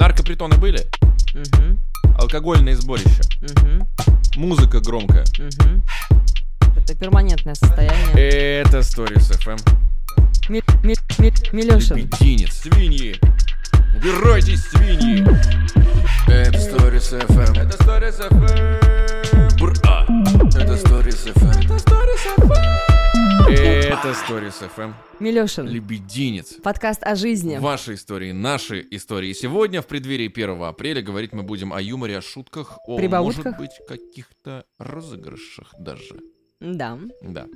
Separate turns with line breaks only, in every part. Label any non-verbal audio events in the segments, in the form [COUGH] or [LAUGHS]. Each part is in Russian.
Наркопритоны были?
Угу,
Алкогольные сборища?
угу,
Музыка громкая?
угу. Это перманентное состояние.
Это Stories FM.
Ми- ми- ми- Милёшин.
Лебединец. Свиньи. Убирайтесь, свиньи. Это Stories FM. Это Stories FM. Бра. Это Stories FM. Это Stories FM. Это Stories FM.
Милёшин.
Лебединец.
Подкаст о жизни.
Ваши истории, наши истории. Сегодня, в преддверии 1 апреля, говорить мы будем о юморе, о шутках, о, может быть, каких-то розыгрышах даже.
Да.
Да.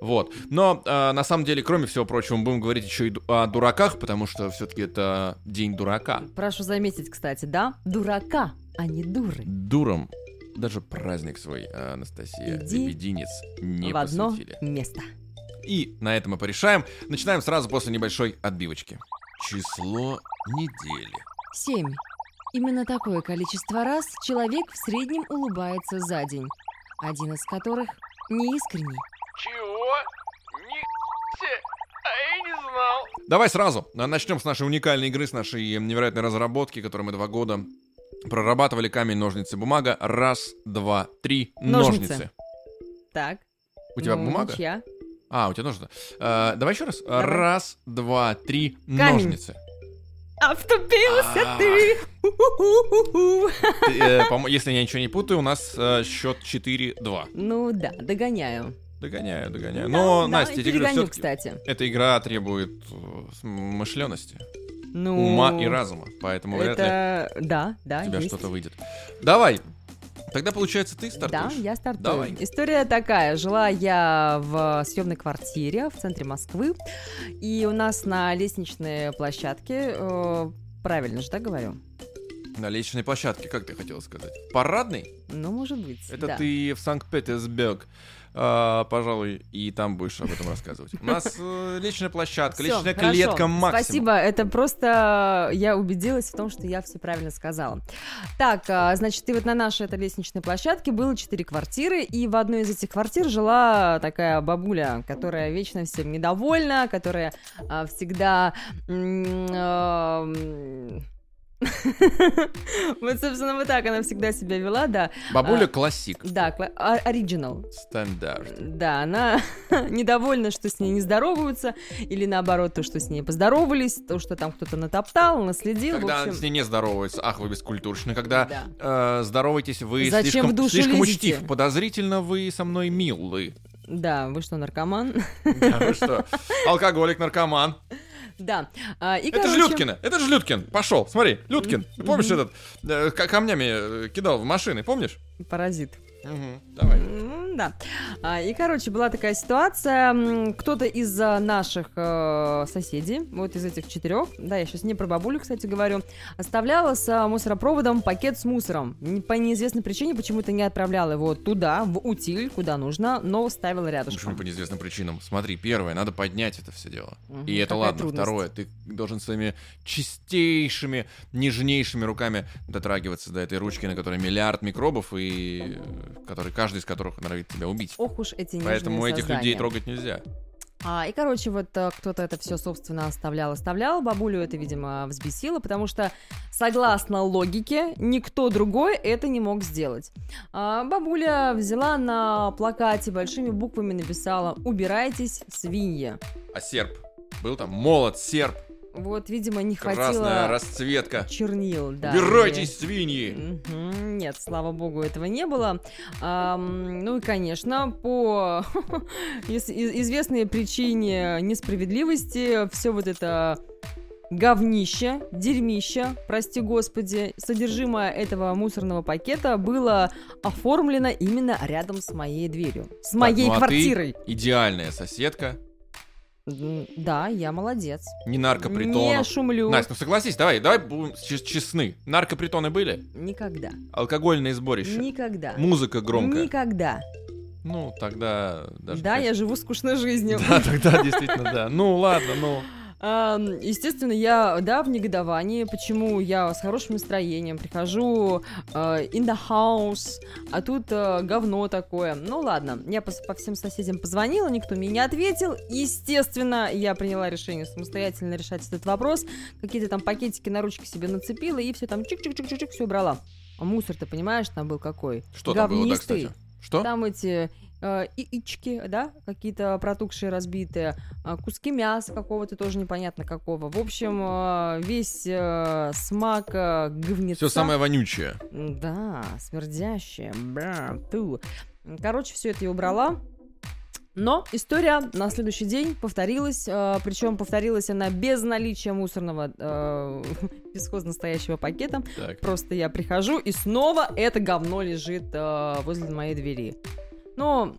Вот. Но э, на самом деле, кроме всего прочего, мы будем говорить еще и о дураках, потому что все-таки это день дурака.
Прошу заметить, кстати, да? Дурака, а не дуры.
Дуром даже праздник свой, э, Анастасия
Иди
Лебединец, не
в одно
посвятили.
место.
И на этом мы порешаем. Начинаем сразу после небольшой отбивочки. Число недели.
Семь. Именно такое количество раз человек в среднем улыбается за день, один из которых неискренний.
Чего? Не а я не знал. Давай сразу а, начнем с нашей уникальной игры, с нашей невероятной разработки, которую мы два года прорабатывали камень, ножницы, бумага. Раз, два, три.
Ножницы.
Ножницы.
Так.
У тебя
ну,
бумага?
Чья?
А, у тебя ножницы. А, давай еще раз.
Давай.
Раз, два, три.
Камень.
Ножницы.
Обступился
А.
ты!
Э, Если я ничего не путаю, у нас э, счет 4-2.
Ну да, догоняю.
Догоняю, догоняю. Но, Настя, эти игры
кстати.
Эта игра требует мышленности,
Ну,
ума и разума, поэтому вряд ли
Это, да, да,
у тебя что-то выйдет. Давай. Тогда, получается, ты
Да,
стартуешь.
я стартую.
Давай.
История такая. Жила я в съемной квартире в центре Москвы, и у нас на лестничной площадке, э, правильно же, да, говорю?
На лестничной площадке, как ты хотела сказать? Парадный?
Ну, может быть,
Это
да.
ты в Санкт-Петербург, а, пожалуй, и там будешь об этом рассказывать. У нас э, лестничная площадка,
Всё, хорошо.
клетка максимум.
Спасибо, это просто я убедилась в том, что я все правильно сказала. Так, а, значит, и вот на нашей этой лестничной площадке было четыре квартиры, и в одной из этих квартир жила такая бабуля, которая вечно всем недовольна, которая а, всегда... [LAUGHS] Вот, собственно, вот так она всегда себя вела, да.
Бабуля
а,
классик.
Да, а- оригинал.
Стандарт.
Да, она [LAUGHS] недовольна, что с ней не здороваются, или наоборот, то, что с ней поздоровались, то, что там кто-то натоптал, наследил,
Когда с ней не здороваются, ах, вы бескультурщины. Когда
Да.
э, здороваетесь, вы слишком, учтив. Подозрительно вы со мной милы.
Да, вы что, наркоман?
Да вы что? [LAUGHS] Алкоголик, наркоман.
Да. А, и,
Это
короче,
же Людкин. Это же Людкин. Пошел, смотри, Людкин. Помнишь этот э, камнями э, кидал в машины, помнишь?
Паразит.
Давай.
М, Да. А, И, короче, была такая ситуация. Кто-то из а, наших э, соседей, вот из этих четырех, да, я сейчас не про бабулю, кстати, говорю, оставляла с а, мусоропроводом пакет с мусором. По неизвестной причине почему-то не отправляла его туда, в утиль, куда нужно, но ставила
Почему
рядышком.
по неизвестным причинам? Смотри, первое, надо поднять это все дело.
Мгм,
И это
какая
ладно.
трудность.
Второе, ты должен своими чистейшими, нежнейшими руками дотрагиваться до этой ручки, на которой миллиард микробов, и который, каждый из которых норовит тебя убить.
Ох уж эти
Поэтому этих людей трогать нельзя.
А, и, короче, вот э, кто-то это все, собственно, оставлял, оставлял. Бабулю это, видимо, взбесило, потому что, согласно логике, никто другой это не мог сделать. А, бабуля взяла на плакате большими буквами написала «Убирайтесь, свиньи».
А серп? Был там молот, серп,
Вот, видимо, не
красная
хватило
расцветка.
чернил, да.
Убирайтесь, свиньи!
Мгм, Нет, слава богу, этого не было. Ам, ну и, конечно, по [LAUGHS] и- известной причине несправедливости все вот это говнище, дерьмище, прости господи, содержимое этого мусорного пакета было оформлено именно рядом с моей дверью, с моей
ну а ты
квартирой.
Идеальная соседка,
Да, я молодец.
не
Не
наркопритонов.
шумлю.
Настя, ну согласись, давай, давай будем чес- честны. Наркопритоны были?
Никогда.
Алкогольные сборища?
Никогда.
Музыка громкая?
Никогда.
Ну, тогда даже...
да, я живу скучной жизнью.
Да, тогда действительно, да. Ну, ладно, ну.
Естественно, я, да, в негодовании, почему я с хорошим настроением прихожу э, in the house, а тут э, говно такое. Ну ладно, я по, по всем соседям позвонила, никто мне не ответил. Естественно, я приняла решение самостоятельно решать этот вопрос. Какие-то там пакетики на ручки себе нацепила и все там чик-чик-чик-чик, все брала. А мусор, ты понимаешь, там был какой?
Что там было, да,
Говнистый.
кстати? Что?
Там эти яички, да, какие-то протухшие, разбитые, а, куски мяса какого-то тоже непонятно какого. В общем, э, весь э, смак э, говнеца.
Все самое вонючее.
Да, смердящее. Бра, ту. Короче, все это я убрала. Но история на следующий день повторилась, причем повторилась она без наличия мусорного э, [LAUGHS] бесхозно стоящего пакета.
Так.
Просто я прихожу, и снова это говно лежит э, возле моей двери. Но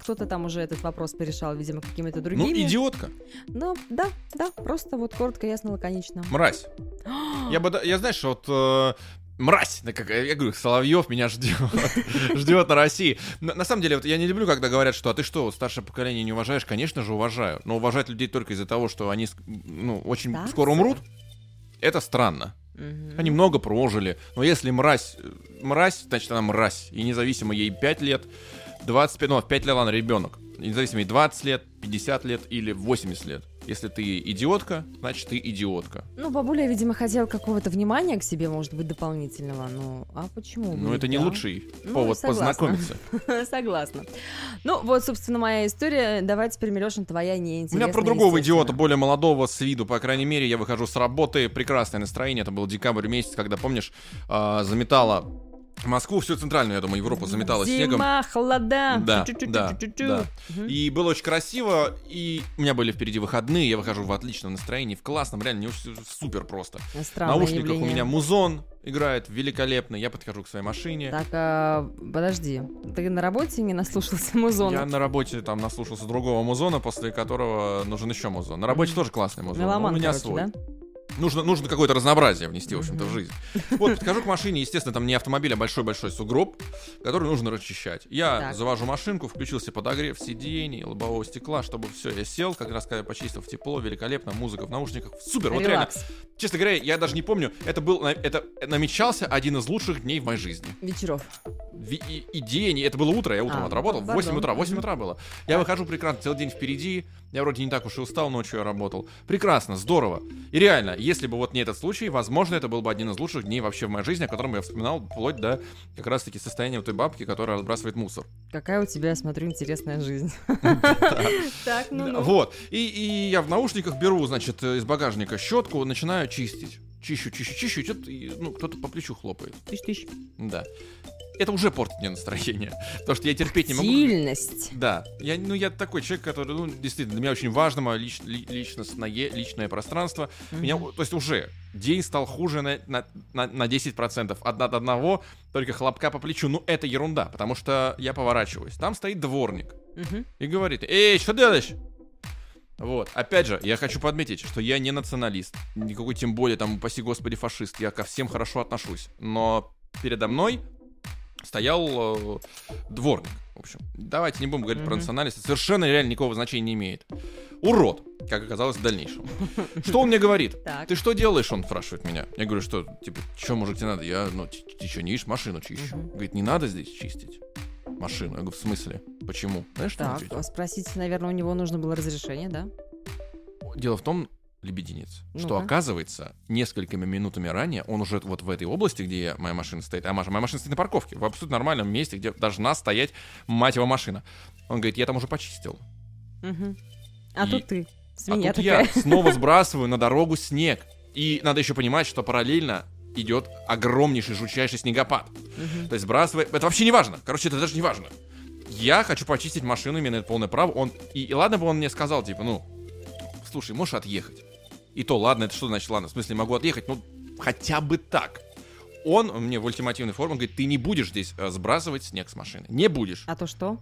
кто-то там уже этот вопрос порешал, видимо, какими-то
Ну,
другими.
идиотка.
Ну, да, да, просто вот коротко, ясно, лаконично.
Мразь. [GASPS] Я бы, да- я знаешь, вот э, мразь, да как, я говорю, Соловьев меня ждет, [LAUGHS] ждет на России. На, на самом деле, вот я не люблю, когда говорят, что а ты что, старшее поколение не уважаешь? Конечно же, уважаю. Но уважать людей только из-за того, что они, ну, очень
Так
скоро умрут, это странно.
Мгм.
Они много прожили. Но если мразь, э, мразь, значит она мразь. И независимо ей 5 лет, 25, ну, в 5 лет она ребенок. Независимо ей 20 лет, 50 лет или 80 лет. Если ты идиотка, значит ты идиотка.
Ну, бабуля, видимо, хотел какого-то внимания к себе, может быть, дополнительного. Ну, а почему? И
это не
да?
лучший
Ну,
повод
согласна.
познакомиться. [LAUGHS]
Согласна. Ну, вот, собственно, моя история. Давай теперь, Милешин, твоя
У
неинтересная.
меня про другого идиота, более молодого, с виду, по крайней мере, я выхожу с работы, прекрасное настроение, это был декабрь месяц, когда, помнишь, а, заметала Москву, всю центральную, я думаю, Европу заметала снегом.
Зима, холода.
Да, да, да. И было очень красиво, и у меня были впереди выходные, я выхожу в отличном настроении, в классном, реально, не очень- супер просто. В
Странное
наушниках у
явление.
меня музон играет великолепно, я подхожу к своей машине.
Так, а, подожди. Ты на работе не наслушался музона?
Я на работе там наслушался другого музона, после которого нужен еще музон. На работе тоже классный музон.
Меломан,
у меня
короче,
свой.
да?
Нужно, нужно какое-то разнообразие внести, в общем-то, в жизнь. Вот, подхожу к машине, естественно, там не автомобиль, а большой-большой сугроб, который нужно расчищать. Я
Так.
завожу машинку, включил себе подогрев сидений, лобового стекла, чтобы все, я сел, как раз когда я почистил в тепло, великолепно, музыка в наушниках, супер, вот реально.
Релакс.
Честно говоря, я даже не помню, это был, это намечался один из лучших дней в моей жизни.
Вечеров.
Ви- и, и день, и это было утро, я утром
А,
отработал, в 8
пардон.
утра, 8
Мгм.
утра было. Я выхожу прекрасно, целый день впереди, я вроде не так уж и устал, ночью я работал. Прекрасно, здорово. И реально, если бы вот не этот случай, возможно, это был бы один из лучших дней вообще в моей жизни, о котором я вспоминал вплоть до как раз-таки состояния вот той бабки, которая разбрасывает мусор.
Какая у тебя, я смотрю, интересная жизнь. [LAUGHS] Так, ну ну.
Вот. И, я в наушниках беру, значит, из багажника щетку, начинаю чистить. Чищу, чищу, чищу, и ну, кто-то по плечу хлопает.
Тыщ-тыщ.
Да. Это уже портит мне настроение. [LAUGHS] Потому что я терпеть не могу.
Сильность.
Да, я, ну, я такой человек, который, ну, действительно, для меня очень важно мое лич- ли- личностное, личное пространство. Меня,
Мгм.
то есть уже день стал хуже на, на, на, на 10%. Одна от одного, только хлопка по плечу. Ну, это ерунда, потому что я поворачиваюсь. Там стоит дворник
Мгм.
и говорит, эй, что делаешь? Вот, опять же, я хочу подметить, что я не националист, никакой тем более, там, упаси господи, фашист, я ко всем хорошо отношусь, но передо мной стоял э, дворник, в общем. Давайте не будем говорить про
Мгм.
национальность, это совершенно реально никакого значения не имеет. Урод, как оказалось в дальнейшем. Что он мне говорит? [LAUGHS] Ты что делаешь, он спрашивает меня. Я говорю, что, типа, что, мужик, тебе надо? Я, ну, ты, что, не видишь, машину чищу. Говорит, не надо здесь чистить машину. Я говорю, в смысле? Почему? Знаешь, что
Так, спросить, наверное, у него нужно было разрешение, да?
Дело в том, лебединец, что
Ну-ка.
оказывается, несколькими минутами ранее он уже вот в этой области, где моя машина стоит, а Маша, моя машина стоит на парковке, в абсолютно нормальном месте, где должна стоять, мать его, машина. Он говорит, я там уже почистил.
Мгм. А
И-
тут ты.
А
Свинья
тут
такая.
я снова [LAUGHS] сбрасываю на дорогу снег. И надо еще понимать, что параллельно идет огромнейший жутчайший снегопад.
Мгм.
То есть сбрасывая... Это вообще не важно. Короче, это даже не важно. Я хочу почистить машину, именно это полное право. Он... И, и ладно бы он мне сказал, типа, ну, слушай, можешь отъехать. И то, ладно, это что значит, ладно, в смысле, могу отъехать, ну, хотя бы так. Он мне в ультимативной форме говорит, ты не будешь здесь э, сбрасывать снег с машины. Не будешь.
А то что?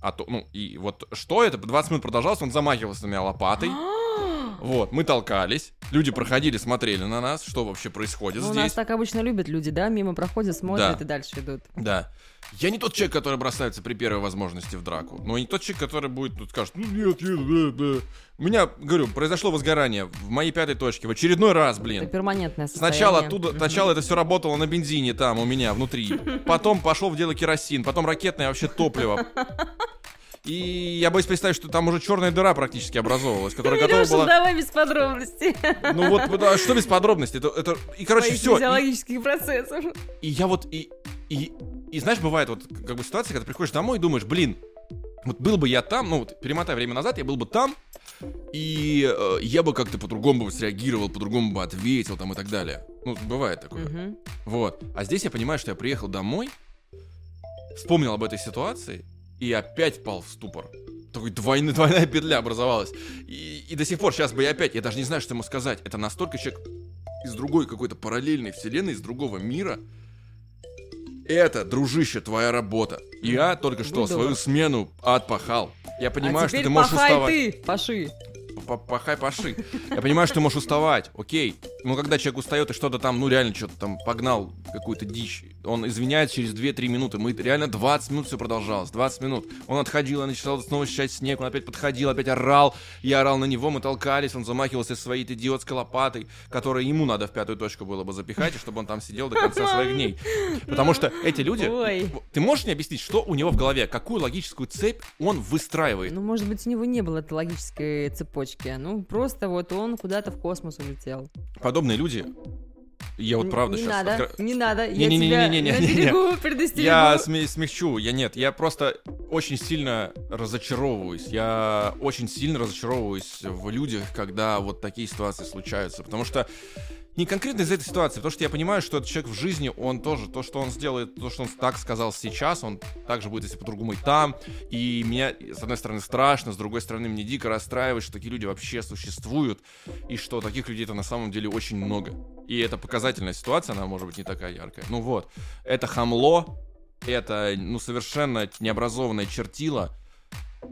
А то, ну, и вот что это? 20 минут продолжалось, он замахивался на меня лопатой. Вот, мы толкались. Люди проходили, смотрели на нас, что вообще происходит
Ну, у
здесь.
нас так обычно любят люди, да? Мимо проходят, смотрят
Да.
и дальше идут.
Да. Я не тот человек, который бросается при первой возможности в драку. Но и не тот человек, который будет тут скажет, ну нет, нет, да, да». У меня, говорю, произошло возгорание в моей пятой точке. В очередной раз,
Это
блин.
перманентное состояние.
Сначала оттуда, сначала это все работало на бензине там у меня внутри. Потом пошел в дело керосин, потом ракетное вообще топливо. И я боюсь представить, что там уже черная дыра практически образовывалась, которая готова
Илюша,
была...
давай без подробностей.
Ну вот, да, что без подробностей? Это, это... И, короче,
Твоих
все.
физиологических процессов.
И я вот, и, и, и знаешь, бывает вот как бы ситуация, когда ты приходишь домой и думаешь, блин, вот был бы я там, ну вот перемотай время назад, я был бы там, и э, я бы как-то по-другому бы среагировал, по-другому бы ответил там и так далее. Ну, бывает такое.
Мгм.
Вот. А здесь я понимаю, что я приехал домой, вспомнил об этой ситуации и опять пал в ступор. Такой двойная, двойная петля образовалась. И, и до сих пор, сейчас бы я опять, я даже не знаю, что ему сказать. Это настолько человек из другой какой-то параллельной вселенной, из другого мира. Это, дружище, твоя работа. Я только что
Будь
свою
добр.
смену отпахал. Я понимаю,
а
что ты можешь
пахай
уставать.
ты, паши.
Пахай, паши. Я понимаю, что ты можешь уставать, окей. Но когда человек устает и что-то там, ну реально что-то там погнал, какую-то дичь, он извиняется через 2-3 минуты. Мы реально 20 минут все продолжалось, 20 минут. Он отходил, я начал снова считать снег, он опять подходил, опять орал. Я орал на него, мы толкались, он замахивался своей идиотской лопатой, которой ему надо в пятую точку было бы запихать, и чтобы он там сидел до конца своих дней. Потому что эти люди...
Ой.
Ты можешь мне объяснить, что у него в голове, какую логическую цепь он выстраивает?
Ну, может быть, у него не было этой логической цепочки. Ну, просто вот он куда-то в космос улетел.
Подобные люди, я вот правда
не
сейчас...
надо,
откро-
не надо. Я тебя
Не-не-не-не-не-не-не.
наберегу, [LAUGHS] предостерегу.
Я сме- смягчу, я нет, я просто очень сильно разочаровываюсь. Я очень сильно разочаровываюсь в людях, когда вот такие ситуации случаются. Потому что не конкретно из этой ситуации, потому что я понимаю, что этот человек в жизни, он тоже, то, что он сделает, то, что он так сказал сейчас, он также будет, если по-другому, и там. И меня, с одной стороны, страшно, с другой стороны, мне дико расстраивает, что такие люди вообще существуют, и что таких людей-то на самом деле очень много. И это показательная ситуация, она может быть не такая яркая. Ну вот, это хамло, это, ну, совершенно необразованное чертило.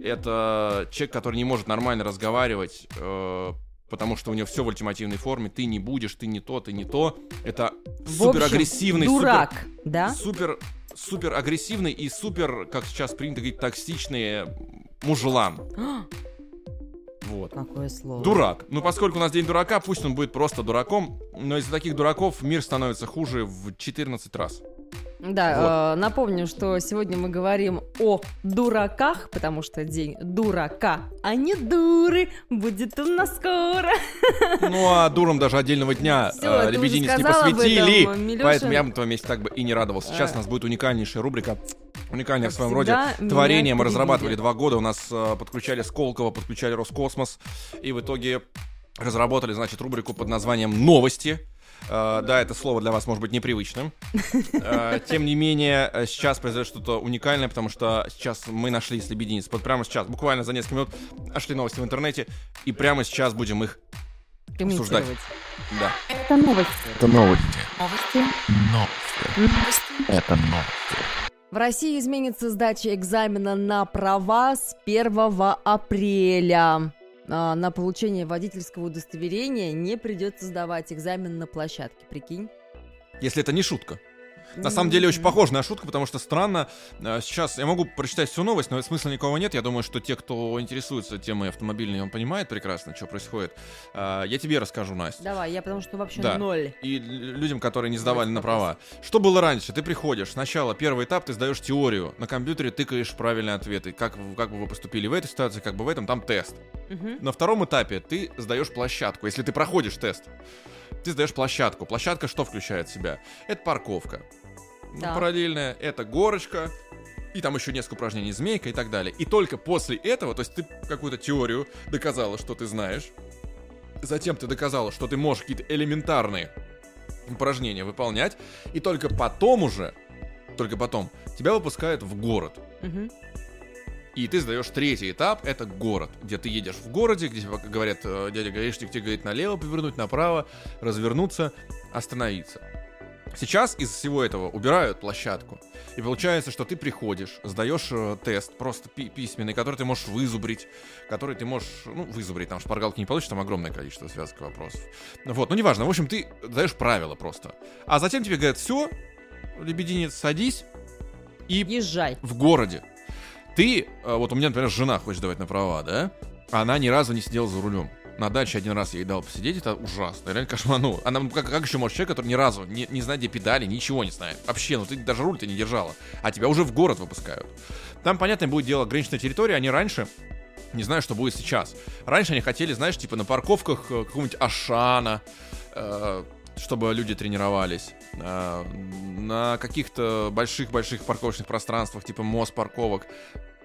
Это человек, который не может нормально разговаривать, э, потому что у него все в ультимативной форме. Ты не будешь, ты не то, ты не то. Это
В
супер
общем,
агрессивный,
Дурак, да?
супер, супер агрессивный и супер, как сейчас принято говорить, токсичный мужлан. [GASPS] Вот.
Какое слово.
Дурак. Ну, поскольку у нас день дурака, пусть он будет просто дураком, но из-за таких дураков мир становится хуже в 14 раз.
Да, э, напомню, что сегодня мы говорим о дураках, потому что день дурака, а не дуры, будет у нас скоро. [LAUGHS]
Ну, а дурам даже отдельного дня
Всё,
э, лебединец не посвятили,
этом,
поэтому я бы на твоем месте так бы и не радовался. Сейчас
А.
у нас будет уникальнейшая рубрика, уникальное
Как
в своем роде творение. Мы разрабатывали два года, у нас э, подключали Сколково, подключали Роскосмос, и в итоге разработали, значит, рубрику под названием «Новости». Э, да, это слово для вас может быть непривычным. Э, Тем не менее, э, сейчас произойдет что-то уникальное, потому что сейчас мы нашли с Лебединец. Вот прямо сейчас, буквально за несколько минут, нашли новости в интернете, и прямо сейчас будем их...
Комментировать.
Да.
Это новости.
Это новости.
Новости.
Новости. Это новости.
В России изменится сдача экзамена на права с 1 апреля. А, на получение водительского удостоверения не придется сдавать экзамен на площадке, прикинь.
Если это не шутка. На самом деле очень
Мгм.
похоже на шутку, потому что странно. э, Сейчас я могу прочитать всю новость, но смысла никого нет. Я думаю, что те, кто интересуется темой автомобильной, он понимает прекрасно, что происходит. Э, Я тебе расскажу, Настя.
Давай, я потому что вообще
Да.
ноль.
И людям, которые не сдавали на права. Что было раньше? Ты приходишь, сначала первый этап, ты сдаешь теорию, на компьютере тыкаешь правильные ответы. Как, как бы вы поступили в этой ситуации, как бы в этом, там тест.
Мгм.
На втором этапе ты сдаешь площадку, если ты проходишь тест. Ты сдаешь площадку. Площадка что включает в себя? Это парковка.
Да.
Параллельная, это горочка, и там еще несколько упражнений, змейка и так далее. И только после этого, то есть ты какую-то теорию доказала, что ты знаешь, затем ты доказала, что ты можешь какие-то элементарные упражнения выполнять, и только потом уже, только потом, тебя выпускают в город.
Мгм.
И ты сдаешь третий этап, это город, где ты едешь в городе, где тебе говорят, э, дядя гаишник тебе говорит налево повернуть, направо, развернуться, остановиться. Сейчас из всего этого убирают площадку. И получается, что ты приходишь, сдаешь э, тест, просто пи- письменный, который ты можешь вызубрить, который ты можешь, ну, вызубрить, там шпаргалки не получишь, там огромное количество связок вопросов. Вот, ну, неважно, в общем, ты даешь правила просто. А затем тебе говорят, все, лебединец, садись, и
Езжай.
в городе. Ты, э, вот у меня, например, жена хочет давать на права, да? Она ни разу не сидела за рулем. На даче один раз я ей дал посидеть, это ужасно, реально кошмар. Ну, она, ну, как, как еще может человек, который ни разу не, не знает, где педали, ничего не знает. Вообще, ну ты даже руль-то не держала, а тебя уже в город выпускают. Там, понятно, будет дело ограниченной территории, они раньше не знаю, что будет сейчас. Раньше они хотели, знаешь, типа на парковках э, какого-нибудь Ашана, э, чтобы люди тренировались. Э, на каких-то больших-больших парковочных пространствах, типа мост парковок.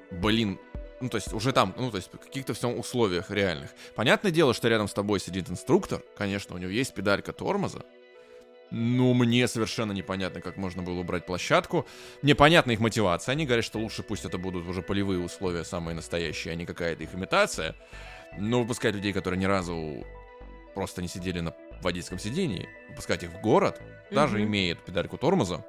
Блин, ну, то есть уже там, ну, то есть в каких-то всем условиях реальных. Понятное дело, что рядом с тобой сидит инструктор, конечно, у него есть педалька тормоза, но мне совершенно непонятно, как можно было убрать площадку. Мне понятна их мотивация. Они говорят, что лучше пусть это будут уже полевые условия, самые настоящие, а не какая-то их имитация. Но выпускать людей, которые ни разу просто не сидели на водительском сидении, выпускать их в город, даже
Мгм.
имеет педальку тормоза,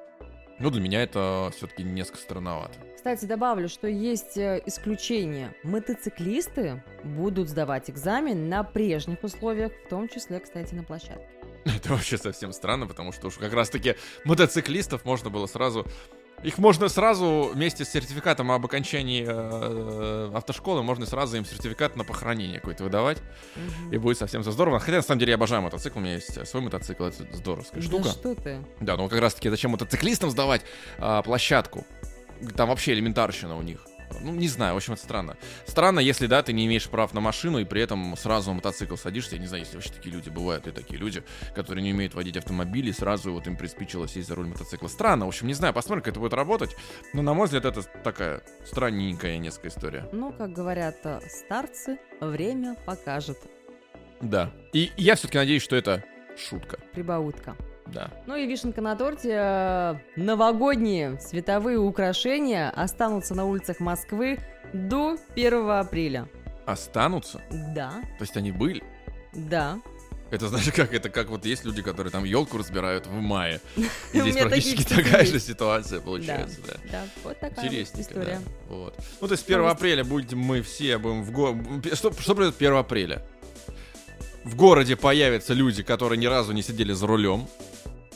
ну, для меня это все-таки несколько странновато.
Кстати, добавлю, что есть э, исключения. Мотоциклисты будут сдавать экзамен на прежних условиях, в том числе, кстати, на площадке. [LAUGHS]
Это вообще совсем странно, потому что уж как раз-таки мотоциклистов можно было сразу... Их можно сразу вместе с сертификатом об окончании э, автошколы, можно сразу им сертификат на похоронение какой-то выдавать,
Мгм.
и будет совсем все здорово. Хотя, на самом деле, я обожаю мотоцикл, у меня есть свой мотоцикл, это здоровская
Да
штука.
что ты?
Да, ну как раз-таки зачем мотоциклистам сдавать а, площадку? Там вообще элементарщина у них. Ну, не знаю, в общем, это странно. Странно, если, да, ты не имеешь прав на машину, и при этом сразу на мотоцикл садишься. Я не знаю, если вообще такие люди бывают, и такие люди, которые не умеют водить автомобили, сразу вот им приспичило сесть за руль мотоцикла. Странно, в общем, не знаю, посмотрим, как это будет работать. Но, на мой взгляд, это такая странненькая несколько история.
Ну, как говорят э, старцы, время покажет.
Да. И я все-таки надеюсь, что это шутка.
Прибаутка.
Да.
Ну и вишенка на торте. Новогодние световые украшения останутся на улицах Москвы до 1 апреля.
Останутся?
Да,
То есть они были?
да.
Это знаешь, как это как вот есть люди, которые там елку разбирают в мае. [LAUGHS] И
У
здесь практически такая же ситуация получается, да.
Да, вот такая история.
Вот. Ну, то есть 1
Новости.
апреля будем мы все будем в го... Что, что произойдет 1 апреля? В городе появятся люди, которые ни разу не сидели за рулем,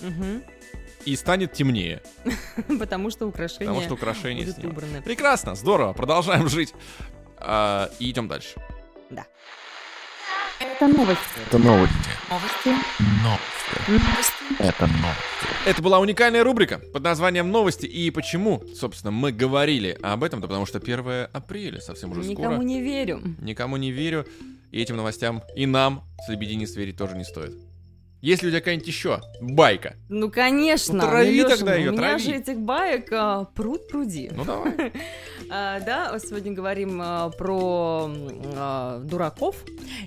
Мгм.
и станет темнее, [LAUGHS]
Потому что украшения
потому что украшения
будут убраны.
Прекрасно, здорово, продолжаем жить. А, и идем дальше.
Это новости.
Это новости.
Новости.
Новости. Это новости.
Это была уникальная рубрика под названием «Новости». И почему, собственно, мы говорили об этом? Да потому что 1 апреля совсем уже
Никому
скоро.
не верю.
Никому не верю. И этим новостям и нам с Лебединец верить тоже не стоит. Есть ли у тебя какая-нибудь еще байка?
Ну, конечно.
Ну, трави
Лёша,
тогда её,
У меня
трави.
же этих баек а, пруд пруди.
Ну давай. [LAUGHS]
А, да, сегодня говорим а, про а, дураков.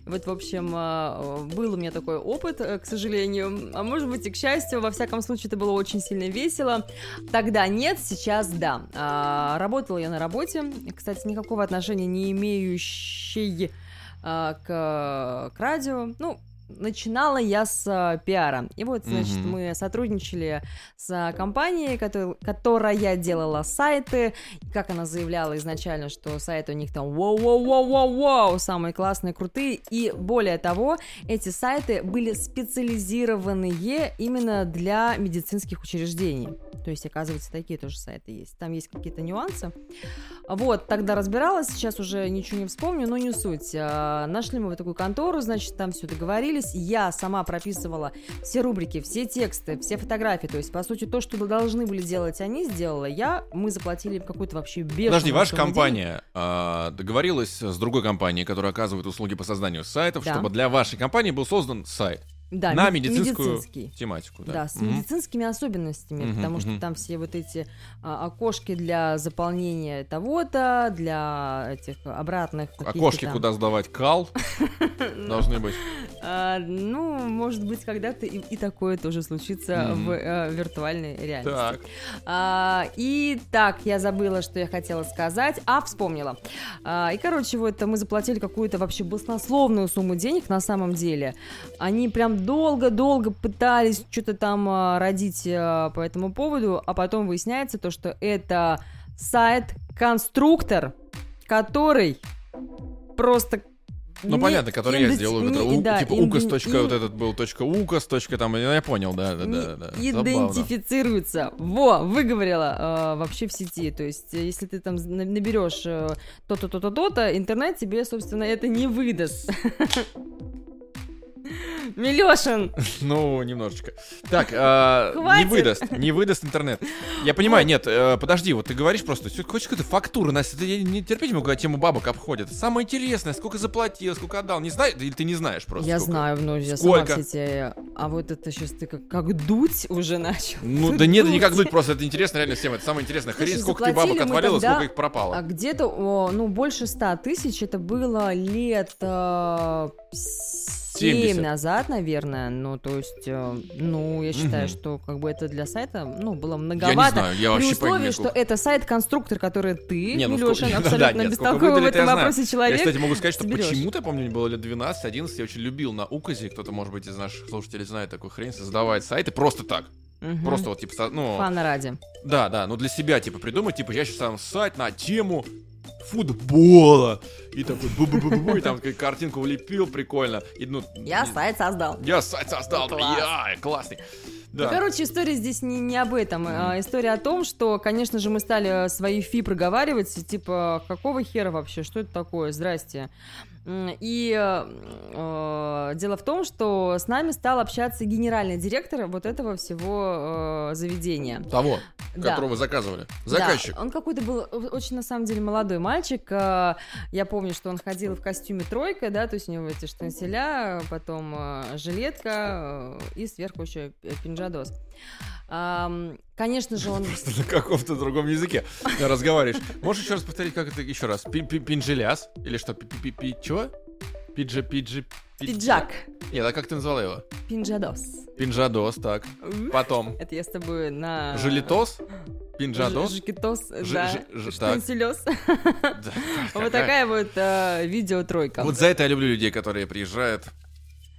Вот, в общем, а, был у меня такой опыт, э, к сожалению. А может быть и к счастью, во всяком случае, это было очень сильно весело. Тогда нет, сейчас да. А, Работала я на работе. Кстати, никакого отношения не имеющей а, к, к радио. Ну, начинала я с а, пиара. И вот, значит,
Мгм.
мы сотрудничали с компанией, котор- которая делала сайты. И как она заявляла изначально, что сайты у них там вау-вау-вау-вау-вау, самые классные, крутые. И более того, эти сайты были специализированные именно для медицинских учреждений. То есть, оказывается, такие тоже сайты есть. Там есть какие-то нюансы. Вот, тогда разбиралась, сейчас уже ничего не вспомню, но не суть. А, Нашли мы вот такую контору, значит, там все договорились. Я сама прописывала все рубрики, все тексты, все фотографии. То есть, по сути, то, что должны были делать они, сделала я. Мы заплатили им какую-то вообще бешеную
Подожди, ваша компания а, договорилась с другой компанией, которая оказывает услуги по созданию сайтов,
Да.
чтобы для вашей компании был создан сайт
да,
на
мед-
медицинскую
медицинский.
тематику. Да,
Да, с
Мгм.
медицинскими особенностями,
Мгм,
потому что
мгм.
там все вот эти а, окошки для заполнения того-то, для этих обратных
Окошки,
там.
куда сдавать кал, [LAUGHS] должны быть.
А, ну, может быть, когда-то и, такое тоже случится в э, виртуальной реальности. А, и так, я забыла, что я хотела сказать, а вспомнила. А, и, короче, вот мы заплатили какую-то вообще баснословную сумму денег на самом деле. Они прям долго-долго пытались что-то там а, родить а, по этому поводу, а потом выясняется то, что это сайт-конструктор, который просто
Ну,
не
понятно, который я
иденти-
сделал.
не-
который у-
да,
типа
ин-
указ. точка,
ин-
Вот этот был точка указ. точка Там, я понял, да, да, да. да.
идентифицируется. Во, выговорила э, вообще в сети. То есть, э, если ты там на- наберешь э, то-то, то-то, то-то, интернет тебе, собственно, это не выдаст. [LAUGHS] Милешин! [LAUGHS]
Ну, немножечко. Так, а, не выдаст, не выдаст интернет. Я понимаю, нет, э, подожди, вот ты говоришь просто, хочешь какую-то фактуру, Настя, я не терпеть могу, когда тему бабок обходят. Самое интересное, сколько заплатил, сколько отдал, не знаешь, или ты не знаешь просто?
Я знаю, ну, я сама все. А вот это сейчас ты как, как дуть уже начал.
Ну, да нет, да никак
дуть.
просто это интересно, реально всем, это самое интересное.
Слушай,
сколько ты бабок отвалило, сколько их пропало.
А где-то, ну, больше ста тысяч, это было лет э, семь
70.
назад, наверное. Ну, то есть, э, ну, я считаю,
Мгм.
что как бы это для сайта, ну, было
Я не
многовато.
знаю, я
При
вообще
условии,
понять не
что это сайт-конструктор, который ты,
Не, ну,
Милёшин,
сколько- [LAUGHS] да,
абсолютно
сколько
бестолковый в этом
я
вопросе
Я,
человек.
кстати, могу сказать, что почему-то, я помню, мне было лет 12-11, я очень любил на Указе, кто-то, может быть, из наших слушателей знает такую хрень, создавать сайты просто так.
Мгм.
Просто вот, типа, ну...
Фана ради.
Да, да, ну для себя, типа, придумать, типа, я сейчас сам сайт на тему футбола. И такой бу-бу-бу-бу, и там [LAUGHS] картинку влепил, прикольно. И, ну,
Я
не-
сайт создал.
Я сайт создал,
Класс.
я, классный. Да.
Ну, короче, история здесь не, не об этом. а история о том, что, конечно же, мы стали свои фи проговаривать, типа, какого хера вообще, что это такое, здрасте. И э, э, дело в том, что с нами стал общаться генеральный директор вот этого всего э, заведения.
Того,
Да.
которого вы заказывали.
Да,
Заказчик.
он какой-то был очень, на самом деле, молодой мальчик. А, Я помню, что он ходил в костюме тройка, да, то есть у него эти штанселя, потом а, жилетка э, и сверху еще пинжадос. Конечно же, он...
Просто на каком-то другом языке разговариваешь. Можешь еще раз повторить, как это еще раз? Пи- пи- Пинжеляс? Или что? Пи- пи- пи- Чё? Пиджа, пиджи... пи-
Пиджак.
Нет, а как ты назвала его?
Пинжадос.
Пинжадос, так. Потом.
Это я с тобой на...
Жилитос? Пинжадос?
Ж- Жакетос,
Ж-
да.
Да, [LAUGHS]
Вот такая вот э, видеотройка.
Вот за это я люблю людей, которые приезжают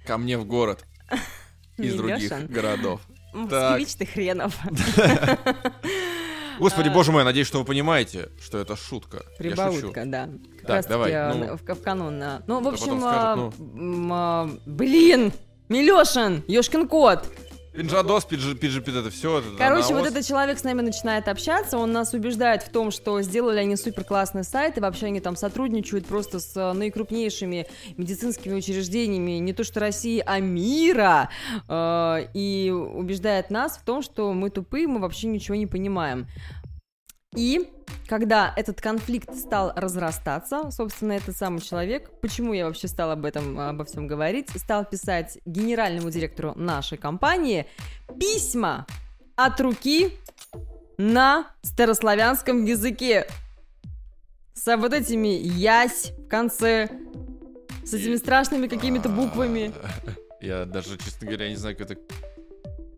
ко мне в город [LAUGHS] из других городов.
Москвич ты хренов. [LAUGHS]
Господи,
А.
боже мой, надеюсь, что вы понимаете, что это шутка.
Прибаутка, да. Как
Так, давай, ну.
э, в, в канун. а. Ну, в общем,
скажут,
м, а, блин, Милешин, Ёшкин кот.
Пинжадос, пиджи, пиджи, пид- это все.
Короче, вот этот человек с нами начинает общаться, он нас убеждает в том, что сделали они супер классный сайт, и вообще они там сотрудничают просто с э, наикрупнейшими медицинскими учреждениями не то что России, а мира, э, и убеждает нас в том, что мы тупые, мы вообще ничего не понимаем. И когда этот конфликт стал разрастаться, собственно, этот самый человек, почему я вообще стала об этом, обо всем говорить, стал писать генеральному директору нашей компании письма от руки на старославянском языке. С вот этими ясь в конце, с этими страшными какими-то буквами.
Я даже, честно говоря, не знаю, как это...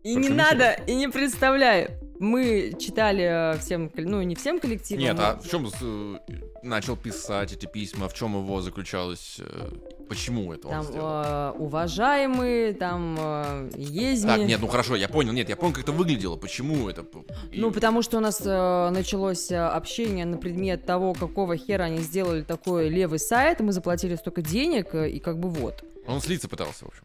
И не надо, и не представляю. Мы читали всем, ну не всем коллективом.
Нет, а в чем начал писать эти письма, в чем его заключалось, э, почему это он
Там
сделал?
э, уважаемые, там э, езми.
Так, нет, ну хорошо, я понял, нет, я понял, как это выглядело, почему это... и-
Ну, потому что у нас э, началось общение на предмет того, какого хера они сделали такой левый сайт, мы заплатили столько денег, э, и как бы вот.
Он слиться пытался, в общем.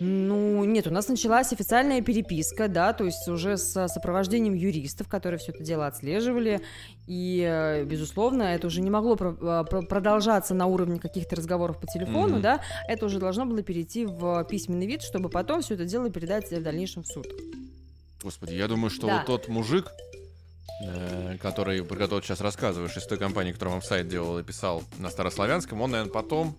Ну, нет, у нас началась официальная переписка, да, то есть уже с сопровождением юристов, которые все это дело отслеживали, и, э, безусловно, это уже не могло про- э, про- продолжаться на уровне каких-то разговоров по телефону,
Мгм.
да, это уже должно было перейти в письменный вид, чтобы потом все это дело передать в дальнейшем в суд.
Господи, я думаю, что
Да.
вот тот мужик, э, который, про которого сейчас рассказываешь, из той компании, которая вам сайт делал и писал на старославянском, он, наверное, потом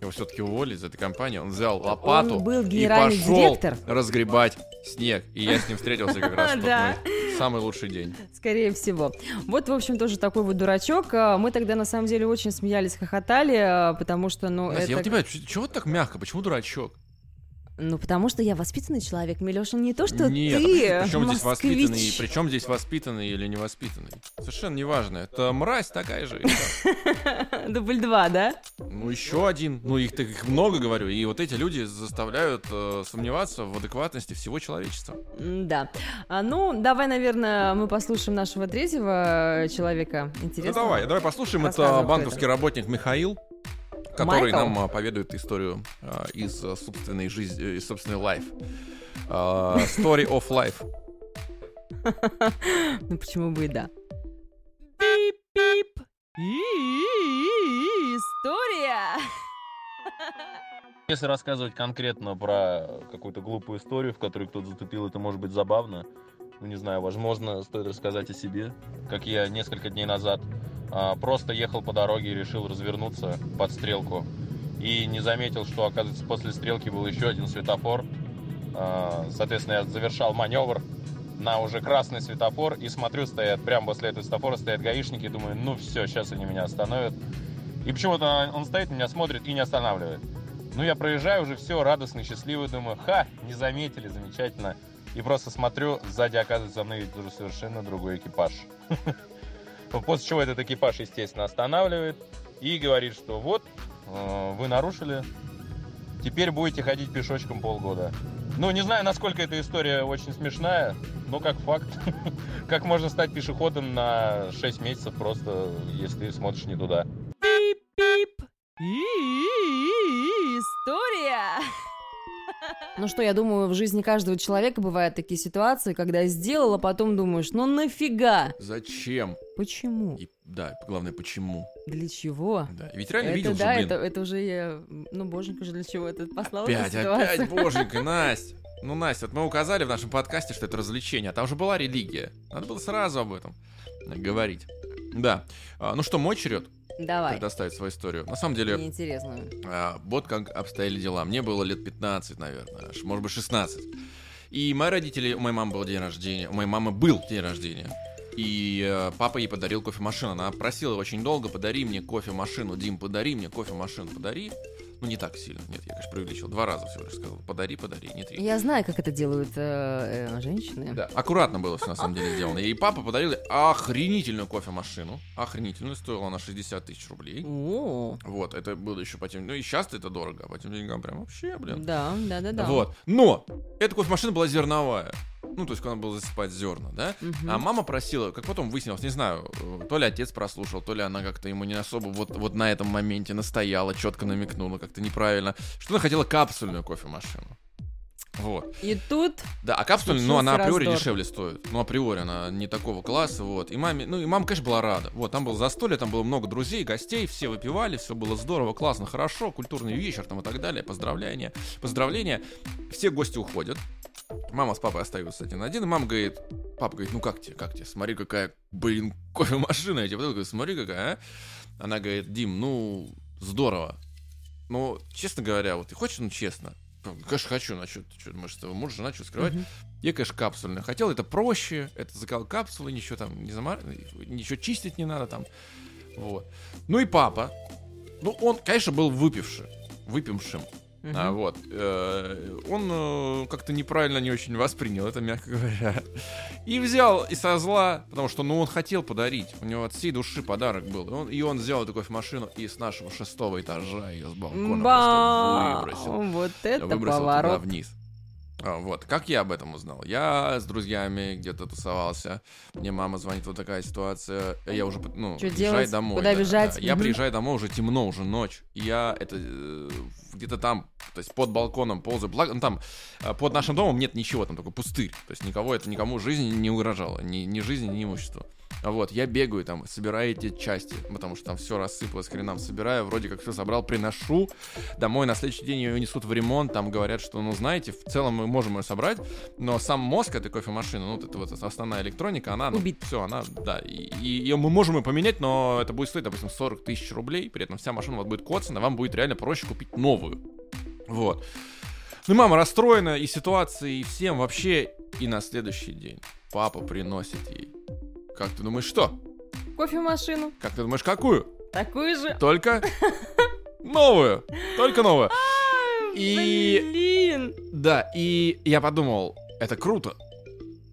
его все-таки уволили из этой компании, он взял лопату
Он был
и пошел
директор.
разгребать снег. И я с ним встретился как раз в [LAUGHS] тот самый лучший день.
Скорее всего. Вот, в общем, тоже такой вот дурачок. А, Мы тогда, на самом деле, очень смеялись, хохотали, а, потому что, ну,
Настя, я
это...
вот тебя, чего так мягко, почему дурачок?
Ну, потому что я воспитанный человек, Милеша, не то, что
Нет,
ты,
причем здесь воспитанный, причем здесь воспитанный или невоспитанный. Совершенно неважно. Это мразь такая же. [LAUGHS]
Дубль два, да?
Ну, еще один. Ну, их, так- их много, говорю. И вот эти люди заставляют э, сомневаться в адекватности всего человечества.
Да. А, ну, давай, наверное, мы послушаем нашего третьего человека. Интересно.
Ну, давай, давай послушаем. Это банковский работник Михаил, который
Майкл?
нам а, поведает историю а, из а, собственной жизни, из собственной life. А, Story of life. [LAUGHS]
Ну, почему бы и да. Пип-пип. История. [LAUGHS]
Если рассказывать конкретно про какую-то глупую историю, в которой кто-то затупил, это может быть забавно. Ну, не знаю, возможно, стоит рассказать о себе. Как я несколько дней назад а, просто ехал по дороге и решил развернуться под стрелку. И не заметил, что, оказывается, после стрелки был еще один светофор. А, соответственно, я завершал маневр на уже красный светофор и смотрю, стоят, прямо после этого светофора стоят гаишники, и думаю, ну все, сейчас они меня остановят. И почему-то он стоит, меня смотрит и не останавливает. Ну, я проезжаю уже все, радостный, счастливый, думаю, ха, не заметили, замечательно. И просто смотрю, сзади, оказывается, за мной уже совершенно другой экипаж. [LAUGHS] После чего этот экипаж, естественно, останавливает и говорит, что вот, э, вы нарушили, теперь будете ходить пешочком полгода. Ну, не знаю, насколько эта история очень смешная, но как факт. [LAUGHS] Как можно стать пешеходом на 6 месяцев просто, если смотришь не туда.
Пип-пип. История. Ну что, я думаю, в жизни каждого человека бывают такие ситуации, когда сделал, а потом думаешь, ну нафига?
Зачем?
Почему?
И, да, главное, почему?
Для чего?
Да. Ведь реально
это
видел
да,
же, блин.
это, это уже я... Ну, боженька же для чего это послал
Опять, опять, боженька, [LAUGHS] Настя. Ну, Настя, вот мы указали в нашем подкасте, что это развлечение, а там же была религия. Надо было сразу об этом говорить. Да. А, ну что, мой черед
Давай.
предоставить свою историю. На самом деле,
Мне интересно.
а, вот как обстояли дела. Мне было лет 15, наверное, может быть, 16. И мои родители, у моей мамы был день рождения, у моей мамы был день рождения. И э, папа ей подарил кофемашину. Она просила очень долго, подари мне кофемашину. Дим, подари мне кофемашину, подари. Ну, не так сильно. Нет, я, конечно, преувеличил. Два раза всего лишь сказал. Подари, подари, не три.
Я знаю, как это делают э, э, женщины.
Да, аккуратно было все на самом деле сделано. И папа подарил охренительную кофемашину. Охренительную. Стоила она 60 тысяч рублей.
О,
Вот, это было еще по тем... Ну и сейчас это дорого, а по тем деньгам прям вообще, блин.
да, да, да, да.
Вот. Но эта кофемашина была зерновая. Ну, то есть, когда было засыпать зерна, да?
Мгм.
А мама просила, как потом выяснилось, не знаю, э, то ли отец прослушал, то ли она как-то ему не особо вот, вот на этом моменте настояла, четко намекнула, как-то неправильно, что она хотела капсульную кофемашину. Вот.
И тут
Да, а капсульная, ну, она
Случился
априори
раздор.
дешевле стоит. Ну, априори она не такого класса, вот. И маме, ну, и мама, конечно, была рада. Вот, там было застолье, там было много друзей, гостей, все выпивали, все было здорово, классно, хорошо, культурный вечер там и так далее, поздравления, поздравления. Все гости уходят. Мама с папой остаются один на один, и мама говорит, папа говорит, ну как тебе, как тебе, смотри, какая, блин, [LAUGHS] кофемашина, я тебе говорю, смотри, какая, а. Она говорит, Дим, ну, здорово. Ну, честно говоря, вот ты хочешь, ну, честно, Конечно, хочу, а что, ты что, муж, жена, что скрывать?
Мгм.
Я, конечно, капсульную хотел, это проще, это заказал капсулы, ничего там не замар... ничего чистить не надо там, вот. Ну и папа, ну он, конечно, был выпивший, выпившим,
Мгм.
а, вот. Э, Он э, как-то неправильно не очень воспринял это, мягко говоря. И взял и со зла, потому что, ну, он хотел подарить. У него от всей души подарок был. И он, и он взял эту кофемашину и с нашего шестого этажа ее с балкона
Ба!
просто выбросил.
Вот это
выбросил туда
поворот.
вниз. А, вот, как я об этом узнал? Я с друзьями где-то тусовался. Мне мама звонит, вот такая ситуация. Я уже, ну,
Чё
приезжаю
делать?
домой.
Куда
да,
бежать?
да. Я приезжаю домой, уже темно, уже ночь. И я это э, где-то там, то есть под балконом ползаю. Благо, ну, там э, под нашим домом нет ничего, там только пустырь. То есть никого это никому жизни не угрожало. Ни, ни жизни, ни имуществу. А Вот, я бегаю там, собираю эти части, потому что там все рассыпалось хреном, собираю, вроде как все собрал, приношу, домой на следующий день ее несут в ремонт, там говорят, что, ну, знаете, в целом мы можем ее собрать, но сам мозг этой кофемашины, ну, вот эта вот основная электроника, она, ну,
Убит.
все, она, да, и, и ее мы можем ее поменять, но это будет стоить, допустим, 40 тысяч рублей, при этом вся машина вот будет коцана, вам будет реально проще купить новую. Вот. Ну, мама расстроена и ситуацией, и всем вообще. И на следующий день папа приносит ей. Как ты думаешь, что?
Кофемашину.
Как ты думаешь, какую?
Такую же.
Только [LAUGHS] новую. Только новую. И,
Блин.
Да, и я подумал, это круто.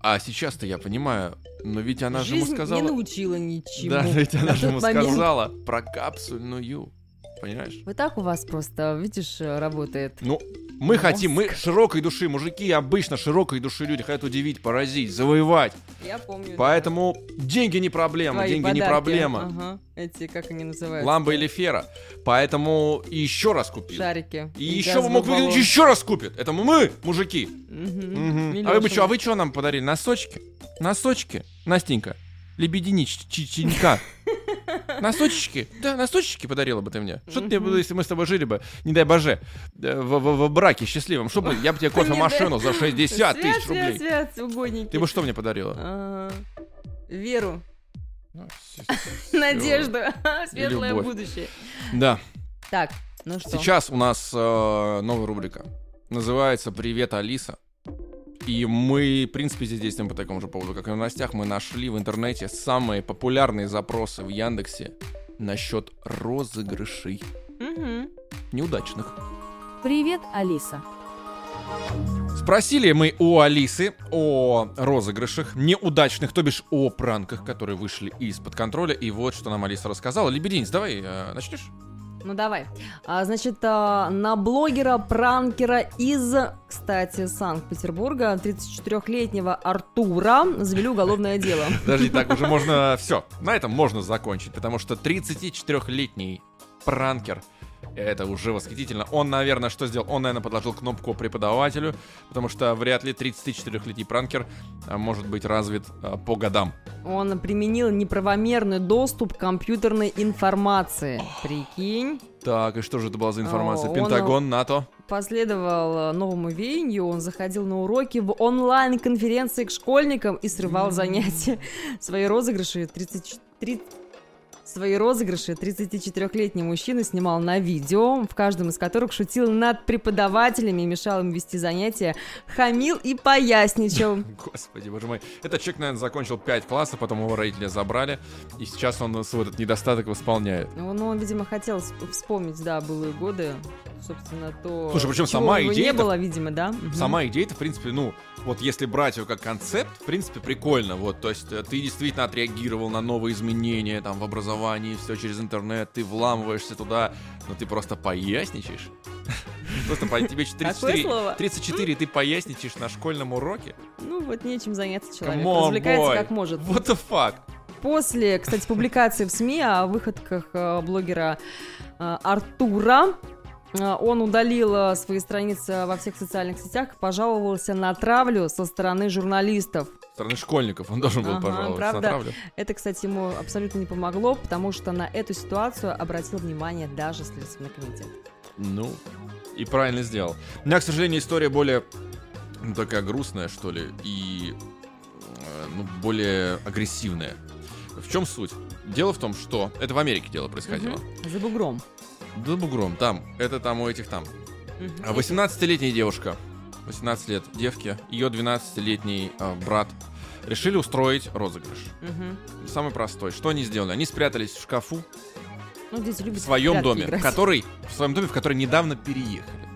А сейчас-то я понимаю, но ведь она же ему
Жизнь
сказала...
не научила ничему.
Да, ведь она
на
же ему
момент.
сказала про капсульную. Понимаешь?
Вот так у вас просто, видишь, работает.
Ну, мы
Мозг.
хотим, мы широкой души, мужики обычно широкой души люди хотят удивить, поразить, завоевать.
Я помню.
Поэтому деньги не проблема,
Твои
деньги не
подарки.
проблема.
Ага. Эти, как они называются?
Ламба или фера. Поэтому и еще раз купил.
Шарики.
И
Из
еще мог
баллонов.
еще раз купит. Это мы, мужики.
Мгм.
Мгм. А вы бы что, а вы что нам подарили? Носочки? Носочки? Настенька, лебединичка. Носочки? Да, носочки подарила бы ты мне. Что ты мне, если мы с тобой жили бы, не дай боже, э, в, в- в браке счастливом, что бы, я бы тебе кофемашину за 60 тысяч рублей.
свят, свят, угодники.
Ты бы что мне подарила?
А, Веру,
Ну, [LAUGHS]
надежду, [LAUGHS] светлое будущее.
Да.
Так, ну что?
Сейчас у нас э, новая рубрика. Называется «Привет, Алиса». И мы, в принципе, здесь действуем по такому же поводу, как и в новостях. Мы нашли в интернете самые популярные запросы в Яндексе насчет розыгрышей
Мгм.
неудачных.
Привет, Алиса.
Спросили мы у Алисы о розыгрышах неудачных, то бишь о пранках, которые вышли из-под контроля. И вот что нам Алиса рассказала. Лебединец, давай э, начнешь?
Ну давай. А, значит, а, на блогера-пранкера из, кстати, Санкт-Петербурга, 34-летнего Артура, завели уголовное дело. [LAUGHS]
Подожди, так уже можно... Все, на этом можно закончить, потому что 34-летний пранкер это уже восхитительно. Он, наверное, что сделал? Он, наверное, подложил кнопку преподавателю, потому что вряд ли 34-летний пранкер а, может быть развит а, по годам.
Он применил неправомерный доступ к компьютерной информации. Прикинь.
Так, и что же это была за информация?
О, он,
Пентагон, НАТО?
Последовал э, новому веянию, он заходил на уроки в онлайн-конференции к школьникам и срывал занятия. [LAUGHS] Свои розыгрыши 34... Свои розыгрыши 34-летний мужчина снимал на видео, в каждом из которых шутил над преподавателями и мешал им вести занятия, хамил и поясничал. [LAUGHS]
Господи, боже мой. Этот человек, наверное, закончил 5 классов, потом его родители забрали, и сейчас он свой этот недостаток восполняет.
Ну, он, он, видимо, хотел сп- вспомнить, да, былые годы, собственно, то...
Слушай, причем сама
него не было, видимо, да?
Сама идея-то, в принципе, ну, вот если брать ее как концепт, в принципе, прикольно. Вот, то есть э, ты действительно отреагировал на новые изменения там в образовании, все через интернет, ты вламываешься туда, но ты просто поясничаешь. Просто по тебе
Какое
34,
слово?
34, и ты поясничаешь на школьном уроке?
Ну, вот нечем заняться человек.
Come on,
Развлекается
boy.
как может.
What the fuck?
После, кстати, публикации в СМИ о выходках э, блогера э, Артура, он удалил э, свои страницы во всех социальных сетях, пожаловался на травлю со стороны журналистов.
Со стороны школьников он должен был
Ага,
пожаловаться на
правда.
травлю.
Это, кстати, ему абсолютно не помогло, потому что на эту ситуацию обратил внимание даже Следственный комитет.
Ну, и правильно сделал. У меня, к сожалению, история более, ну, такая грустная, что ли, и, э, ну, более агрессивная. В чем суть? Дело в том, что это в Америке дело происходило.
Мгм. За бугром.
Да бугром, там, это там у этих там.
Мгм.
А 18-летняя девушка, 18 лет, девки, ее 12-летний э, брат решили устроить розыгрыш.
Мгм.
Самый простой. Что они сделали? Они спрятались в шкафу
Ну, дети любят
в своем доме,
играть.
в который, в своем доме, в который недавно переехали.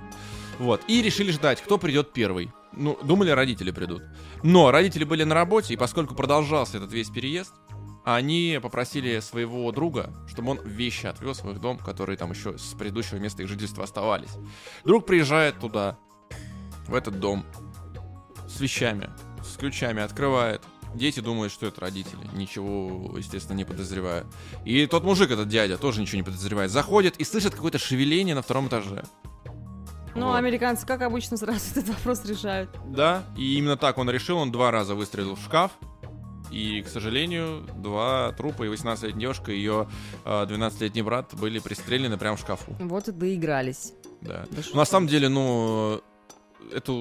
Вот. И решили ждать, кто придет первый. Ну, думали, родители придут. Но родители были на работе, и поскольку продолжался этот весь переезд, они попросили своего друга, чтобы он вещи отвез в их дом, которые там еще с предыдущего места их жительства оставались. Друг приезжает туда, в этот дом, с вещами, с ключами, открывает. Дети думают, что это родители, ничего, естественно, не подозревая. И тот мужик, этот дядя, тоже ничего не подозревает. Заходит и слышит какое-то шевеление на втором этаже.
Ну,
Вот.
американцы, как обычно, сразу [LAUGHS] этот вопрос решают.
Да, и именно так он решил. Он два раза выстрелил в шкаф. И, к сожалению, два трупа и 18-летняя девушка, и ее э, 12-летний брат были пристрелены прямо в шкафу.
Вот и доигрались.
Да.
Да что
на самом деле, ну, это,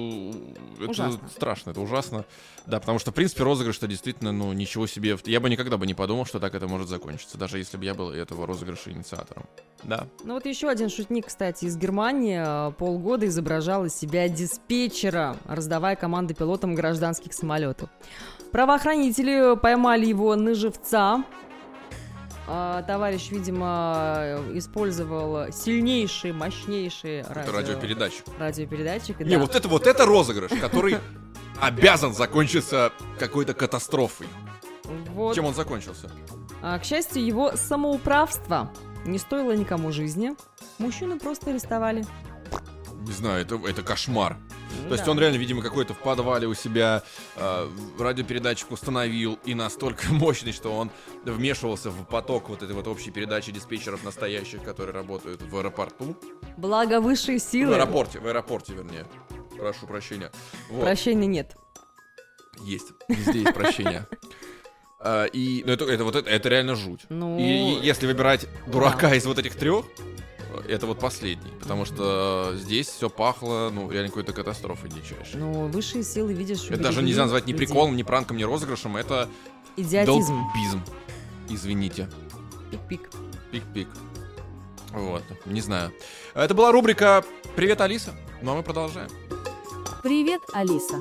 это
Ужасно.
страшно, это ужасно. Да, потому что, в принципе, розыгрыш-то действительно, ну, ничего себе. Я бы никогда бы не подумал, что так это может закончиться, даже если бы я был этого розыгрыша инициатором. Да.
Ну вот еще один шутник, кстати, из Германии э, полгода изображал из себя диспетчера, раздавая команды пилотам гражданских самолетов. Правоохранители поймали его на живца. А, товарищ, видимо, использовал сильнейший, мощнейший
Это
радио...
радиопередача.
радиопередатчик.
Не, вот это вот это розыгрыш, который [LAUGHS] обязан закончиться какой-то катастрофой.
Вот.
Чем он закончился?
А, к счастью, его самоуправство не стоило никому жизни. Мужчину просто арестовали.
Не знаю, это, это кошмар. То есть
Да.
он реально, видимо, какой-то в подвале у себя э, радиопередатчик установил и настолько [LAUGHS] мощный, что он вмешивался в поток вот этой вот общей передачи диспетчеров настоящих, которые работают в аэропорту.
Благо высшие
В
силы.
аэропорте, в аэропорте, вернее. Прошу прощения. Вот.
Прощения нет.
Есть. Везде есть прощение. А, [LAUGHS] И ну, это, это вот это, это реально жуть.
Ну,
И, если выбирать дурака из вот этих трех, это вот последний, потому что здесь все пахло, ну, реально какой-то катастрофой дичайшей.
ну, высшие силы, видишь,
это даже нельзя назвать ни
людей.
приколом, ни пранком, ни розыгрышем, это
Идиотизм.
долбизм. Извините.
Пик-пик.
Пик-пик. Вот, не знаю. Это была рубрика «Привет, Алиса». Ну, а мы продолжаем.
Привет, Алиса.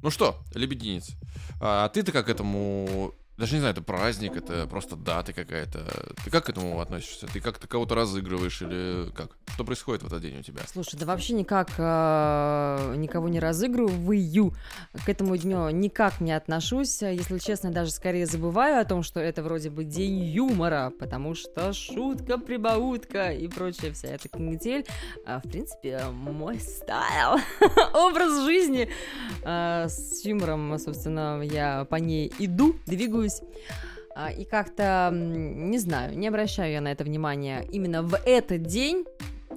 Ну что, лебединец, а ты-то как к этому... Даже не знаю, это праздник, это просто дата какая-то. Ты как к этому относишься? Ты как-то кого-то разыгрываешь или как? Что происходит в этот день у тебя?
Слушай, да вообще никак э, никого не разыгрываю. К этому дню никак не отношусь. Если честно, даже скорее забываю о том, что это вроде бы день юмора, потому что шутка, прибаутка и прочая вся эта канитель, а, в принципе, мой стайл, [LAUGHS] образ жизни. А, С юмором, собственно, я по ней иду, двигаюсь. А, И как-то, не знаю, не обращаю я на это внимания именно в этот день.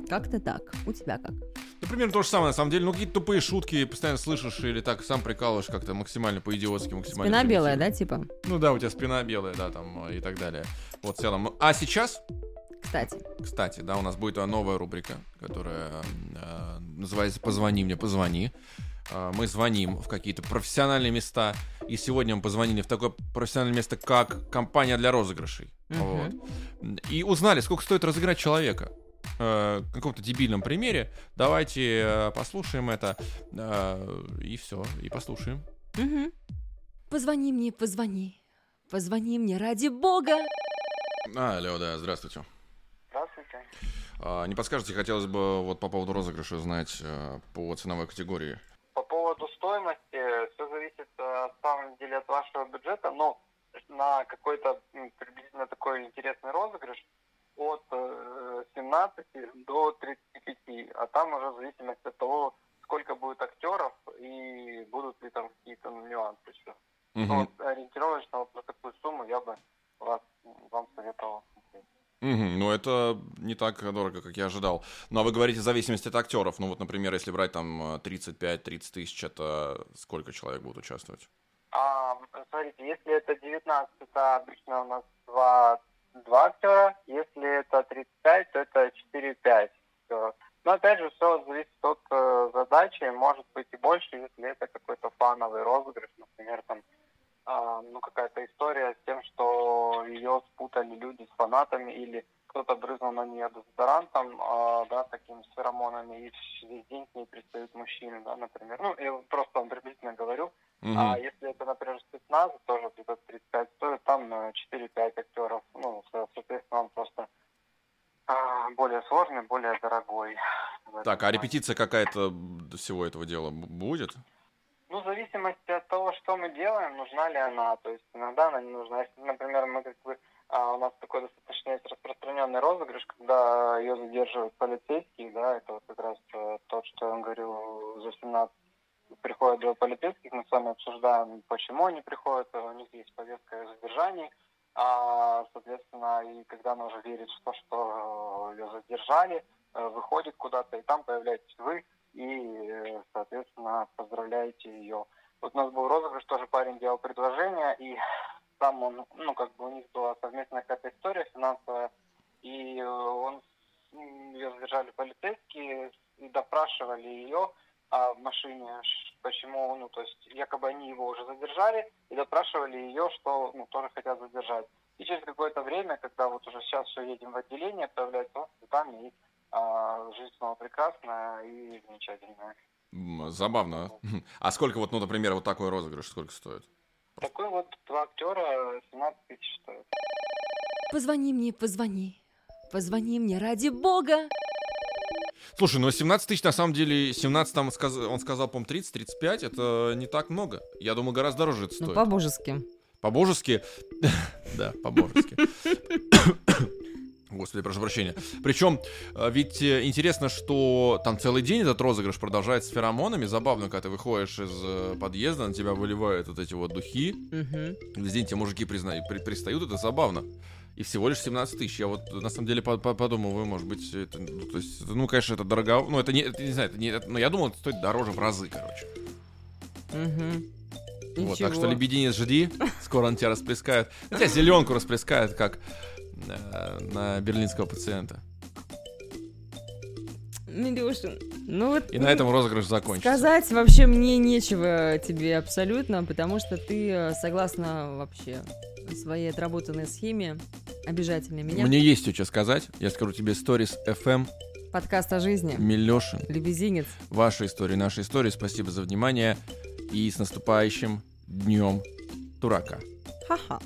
Как-то так. У тебя как?
Ну, примерно то же самое, на самом деле. Ну, какие-то тупые шутки постоянно слышишь или так сам прикалываешь как-то максимально по-идиотски, максимально...
Спина белая, да, типа?
Ну да, у тебя спина белая, да, там, и так далее. Вот в целом. А сейчас,
Кстати.
кстати, да, у нас будет новая рубрика, которая э, называется «Позвони мне, позвони». Э, Мы звоним в какие-то профессиональные места, и сегодня мы позвонили в такое профессиональное место, как компания для розыгрышей.
Мгм.
Вот. И узнали, сколько стоит разыграть человека. Э, каком-то дебильном примере. Давайте э, послушаем это. э, И все, и послушаем.
Мгм. Позвони мне, позвони. Позвони мне ради бога.
А, алло, да, здравствуйте.
Здравствуйте.
А, не подскажете, хотелось бы вот по поводу розыгрыша узнать э, по ценовой категории.
Стоимости, все зависит э, на самом деле от вашего бюджета, но на какой-то приблизительно такой интересный розыгрыш от э, 17 до 35, а там уже в зависимости от того, сколько будет актеров и будут ли там какие-то нюансы еще.
Мгм.
Ну, вот ориентировочно вот на такую сумму я бы вас, вам советовал.
Мгм, Ну, это не так дорого, как я ожидал. Ну, а вы говорите в зависимости от актеров. Ну, вот, например, если брать там э, 35-30 тысяч, это сколько человек будут участвовать?
А, смотрите, если это 19, это обычно у нас два, два актера. Если это 35, то это 4-5 актеров. Но опять же, все зависит от э, задачи. Может быть и больше, если это какой-то фановый розыгрыш, например, там ну, какая-то история с тем, что ее спутали люди с фанатами или кто-то брызнул на нее дезодорантом, а, да, таким с феромонами, и весь день к ней пристают мужчины, да, например. Ну, я просто вам приблизительно говорю.
Мгм.
А если это, например, спецназ, тоже где-то 35 стоит, там э, 4-5 актеров. Ну, со- соответственно, он просто а, более сложный, более дорогой.
Так, а репетиция какая-то всего этого дела будет?
Ну, в зависимости от того, что мы делаем, нужна ли она. То есть иногда она не нужна. Если, например, мы как бы а, у нас такой достаточно есть распространенный розыгрыш, когда ее задерживают полицейские, да, это вот как раз э, тот, что вам говорил, за 17 приходят двое полицейских, мы с вами обсуждаем, почему они приходят, у них есть повестка о задержании, а, соответственно, и когда она уже верит в то, что ее задержали, э, выходит куда-то, и там появляетесь вы, и, э, соответственно, поздравляете ее. Вот у нас был розыгрыш, тоже парень делал предложение, и там он, ну, как бы у них была совместная какая-то история финансовая, и э, он, ее задержали полицейские, допрашивали ее а, в машине, почему, ну, то есть, якобы они его уже задержали, и допрашивали ее, что, ну, тоже хотят задержать. И через какое-то время, когда вот уже сейчас все едем в отделение, появляется он с цветами, и а, жизнь снова прекрасная и замечательная.
Забавно. [LAUGHS] А сколько вот, ну, например, вот такой розыгрыш, сколько стоит?
Такой вот два актера 17 тысяч стоит.
Позвони мне, позвони. Позвони мне ради бога.
Слушай, ну 17 тысяч, на самом деле, 17 там сказ- он сказал, по-моему, 30-35, это не так много. Я думаю, гораздо дороже это
Ну,
стоит.
по-божески.
По-божески. [LAUGHS] Да, по-божески. [LAUGHS] Господи, прошу прощения. Причем, э, ведь э, интересно, что там целый день этот розыгрыш продолжается с феромонами. Забавно, когда ты выходишь из э, подъезда, на тебя выливают вот эти вот духи.
Мгм.
Весь день тебе мужики призна- при- пристают, это забавно. И всего лишь 17 тысяч. Я вот на самом деле по- по- подумываю, может быть, это, ну, то есть, ну, конечно, это дорого. Ну, это не, это не знаю, это не, это- но я думал, это стоит дороже в разы, короче.
Мгм.
Вот, так что,
Ничего.
лебединец, жди, скоро он тебя расплескает. Тебя зеленку расплескает, как на берлинского пациента.
Милюшин, ну вот...
И на этом розыгрыш закончится.
Сказать вообще мне нечего тебе абсолютно, потому что ты э, согласно вообще своей отработанной схеме обижательной меня.
Мне есть что сказать. Я скажу тебе Stories FM,
Подкаст о жизни.
Милешин.
Лебезинец.
Ваша история, наша история. Спасибо за внимание. И с наступающим днем дурака.
Ха-ха.